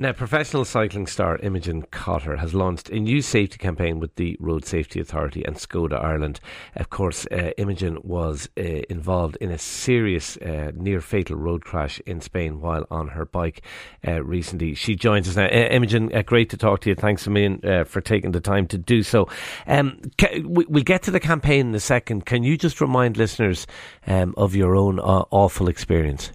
Now, professional cycling star Imogen Cotter has launched a new safety campaign with the Road Safety Authority and Skoda Ireland. Of course, uh, Imogen was uh, involved in a serious, uh, near fatal road crash in Spain while on her bike uh, recently. She joins us now. Uh, Imogen, uh, great to talk to you. Thanks a million for taking the time to do so. Um, we, will get to the campaign in a second. Can you just remind listeners um, of your own awful experience?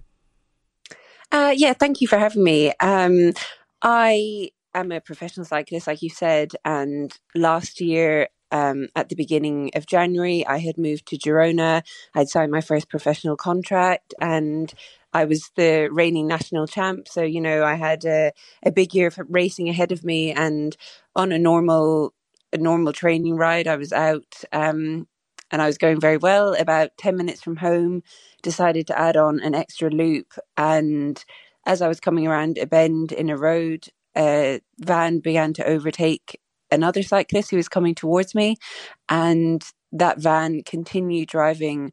Uh, yeah, thank you for having me. Um, I am a professional cyclist, like you said, and last year um, at the beginning of January, I had moved to Girona. I'd signed my first professional contract, and I was the reigning national champ. So you know, I had a, a big year of racing ahead of me, and on a normal a normal training ride, I was out. Um, and I was going very well. About 10 minutes from home, decided to add on an extra loop. And as I was coming around a bend in a road, a van began to overtake another cyclist who was coming towards me. And that van continued driving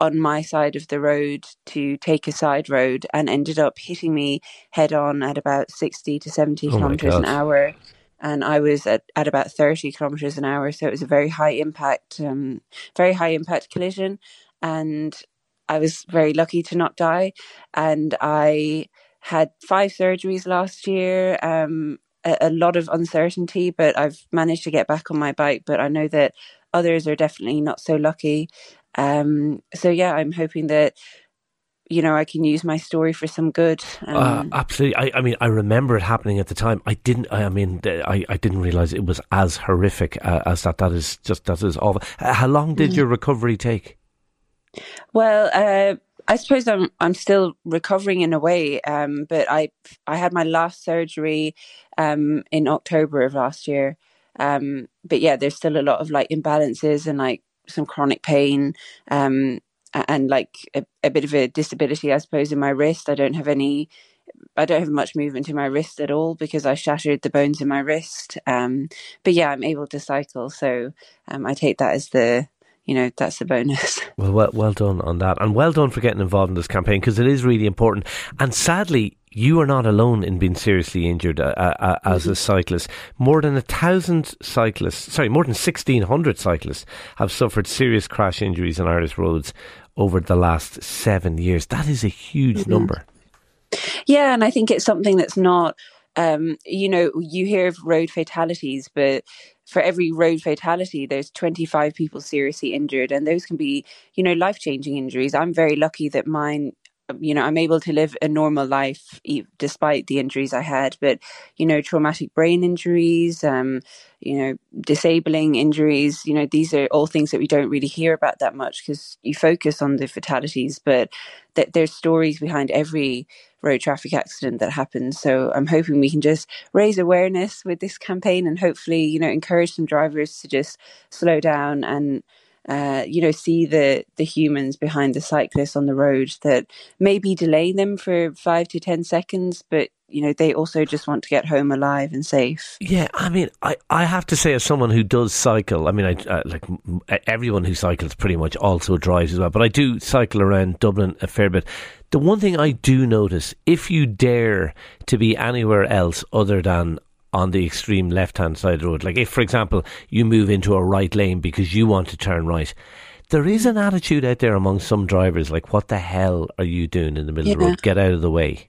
on my side of the road to take a side road and ended up hitting me head on at about 60 to 70 oh kilometers an hour and I was at, at about 30 kilometers an hour. So it was a very high impact, um, very high impact collision. And I was very lucky to not die. And I had five surgeries last year, um, a, a lot of uncertainty, but I've managed to get back on my bike. But I know that others are definitely not so lucky. Um, so yeah, I'm hoping that you know, I can use my story for some good. Um, uh, absolutely. I, I, mean, I remember it happening at the time. I didn't. I, mean, I, I didn't realize it was as horrific uh, as that. That is just that is awful. Uh, how long did mm. your recovery take? Well, uh, I suppose I'm I'm still recovering in a way. Um, but I I had my last surgery um, in October of last year. Um, but yeah, there's still a lot of like imbalances and like some chronic pain. Um, and like a, a bit of a disability, I suppose, in my wrist. I don't have any I don't have much movement in my wrist at all because I shattered the bones in my wrist. Um, but yeah, I'm able to cycle, so um, I take that as the you know that's a bonus. Well, well, well done on that, and well done for getting involved in this campaign because it is really important. And sadly, you are not alone in being seriously injured uh, uh, uh as mm-hmm. a cyclist. More than a thousand cyclists, sorry, more than sixteen hundred cyclists have suffered serious crash injuries on Irish roads over the last seven years. That is a huge mm-hmm. number. Yeah, and I think it's something that's not. Um, you know, you hear of road fatalities, but for every road fatality, there's 25 people seriously injured, and those can be, you know, life changing injuries. I'm very lucky that mine you know, I'm able to live a normal life despite the injuries I had. But, you know, traumatic brain injuries, um, you know, disabling injuries, you know, these are all things that we don't really hear about that much because you focus on the fatalities, but that there's stories behind every road traffic accident that happens. So I'm hoping we can just raise awareness with this campaign and hopefully, you know, encourage some drivers to just slow down and uh, you know, see the the humans behind the cyclists on the road that maybe delaying them for five to ten seconds, but you know they also just want to get home alive and safe. Yeah, I mean, I, I have to say, as someone who does cycle, I mean, I uh, like everyone who cycles pretty much also drives as well, but I do cycle around Dublin a fair bit. The one thing I do notice, if you dare to be anywhere else other than on the extreme left hand side of the road. Like if, for example, you move into a right lane because you want to turn right, there is an attitude out there among some drivers like, what the hell are you doing in the middle yeah. of the road? Get out of the way.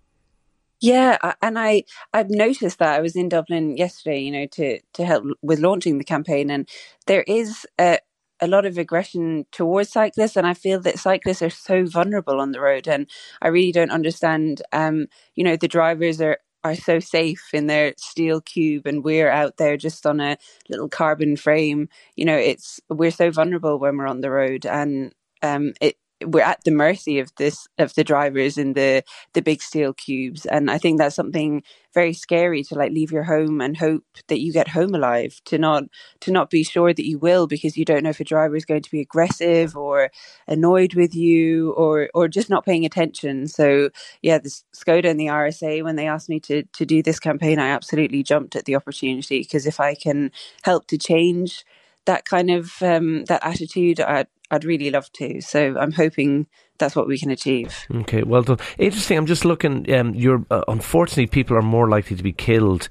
Yeah, and I I've noticed that I was in Dublin yesterday, you know, to to help with launching the campaign, and there is a a lot of aggression towards cyclists, and I feel that cyclists are so vulnerable on the road, and I really don't understand. Um, you know, the drivers are are so safe in their steel cube and we're out there just on a little carbon frame you know it's we're so vulnerable when we're on the road and um it we're at the mercy of this of the drivers in the the big steel cubes. And i think that's something very scary to like leave your home and hope that you get home alive to not to not be sure that you will because you don't know if a driver is going to be aggressive or annoyed with you or or just not paying attention. So yeah the skoda and the rsa when they asked me to to do this campaign i absolutely jumped at the opportunity because if i can help to change that kind of um, that attitude, I'd I'd really love to. So I'm hoping that's what we can achieve. Okay, well done. Interesting. I'm just looking. Um, you're uh, unfortunately people are more likely to be killed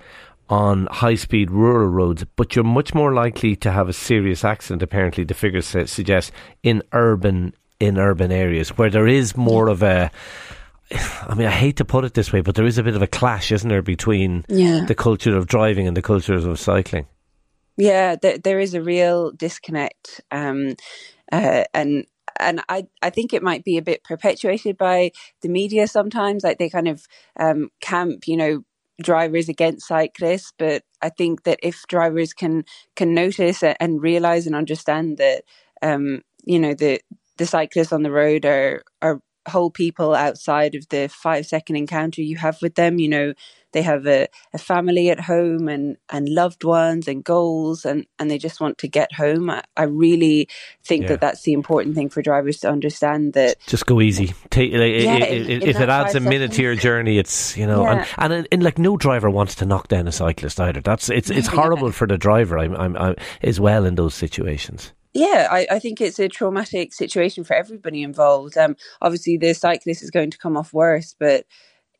on high speed rural roads, but you're much more likely to have a serious accident. Apparently, the figures suggest in urban in urban areas where there is more of a I mean, I hate to put it this way, but there is a bit of a clash, isn't there, between yeah. the culture of driving and the cultures of cycling? Yeah, there, there is a real disconnect, um, uh, and and I I think it might be a bit perpetuated by the media sometimes. Like they kind of um, camp, you know, drivers against cyclists, but I think that if drivers can can notice and realize and understand that, um, you know, the the cyclists on the road are are whole people outside of the five second encounter you have with them. You know, they have a, a family at home and, and loved ones and goals and, and they just want to get home. I, I really think yeah. that that's the important thing for drivers to understand that. Just go easy. Take, like, yeah, it, it, if it adds a minute to your journey, it's, you know, yeah. and, and, and, like no driver wants to knock down a cyclist either. That's, it's, it's horrible for the driver I'm, I'm, I'm, as well in those situations yeah, I, I, think it's a traumatic situation for everybody involved. Um, obviously, the cyclist is going to come off worse, but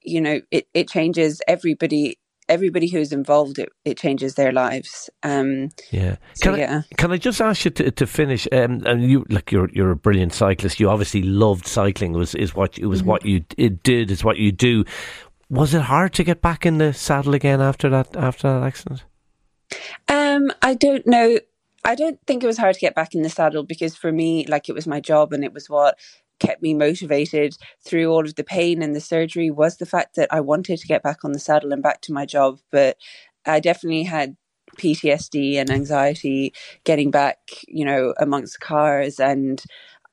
you know, it, it changes everybody. Everybody who's involved, it, it changes their lives. Um, yeah. So, can yeah. I, can I just ask you to, to finish? Um, and you, like, you're you're a brilliant cyclist. You obviously loved cycling. Was is what it was mm-hmm. what you did. Is what you do. Was it hard to get back in the saddle again after that after that accident? Um, I don't know. I don't think it was hard to get back in the saddle because for me, like it was my job and it was what kept me motivated through all of the pain and the surgery was the fact that I wanted to get back on the saddle and back to my job. But I definitely had PTSD and anxiety getting back, you know, amongst cars and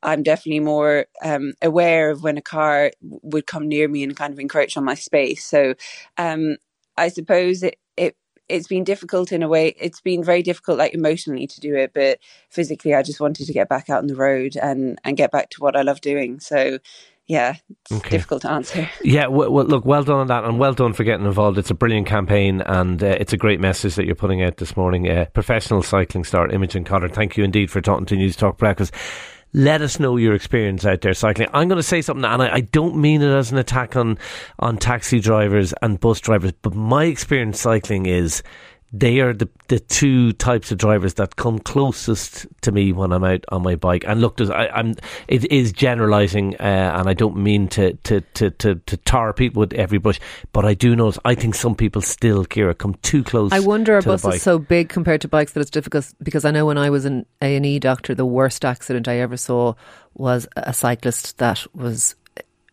I'm definitely more um, aware of when a car would come near me and kind of encroach on my space. So um, I suppose it, it it's been difficult in a way. It's been very difficult, like emotionally, to do it, but physically, I just wanted to get back out on the road and and get back to what I love doing. So, yeah, it's okay. difficult to answer. Yeah, well, well, look, well done on that, and well done for getting involved. It's a brilliant campaign, and uh, it's a great message that you're putting out this morning. Uh, professional cycling star Imogen Cotter, thank you indeed for talking to Newstalk Breakfast. Let us know your experience out there cycling. I'm going to say something, and I, I, don't mean it as an attack on on taxi drivers and bus drivers, but my experience cycling is they are the, the two types of drivers that come closest to me when I'm out on my bike. And look, I, am it is generalising, uh, and I don't mean to, to, to, to, to tar people with every brush, but I do notice I think some people still, Ciara, come too close. I wonder are buses so big compared to bikes that it's difficult because I know when I was an A and E doctor, the worst accident I ever saw was a cyclist that was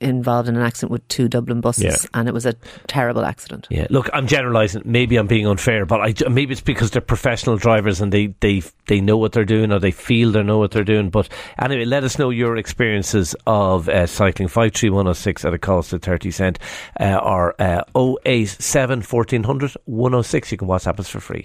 involved in an accident with two Dublin buses, yeah. and it was a terrible accident. Yeah, look, I'm generalising. Maybe I'm being unfair, but I, maybe it's because they're professional drivers and they, they they know what they're doing or they feel they know what they're doing. But anyway, let us know your experiences of uh, cycling. Five three one zero oh six at a cost of thirty cent, uh, or uh, 087 1400 106. You can WhatsApp us for free.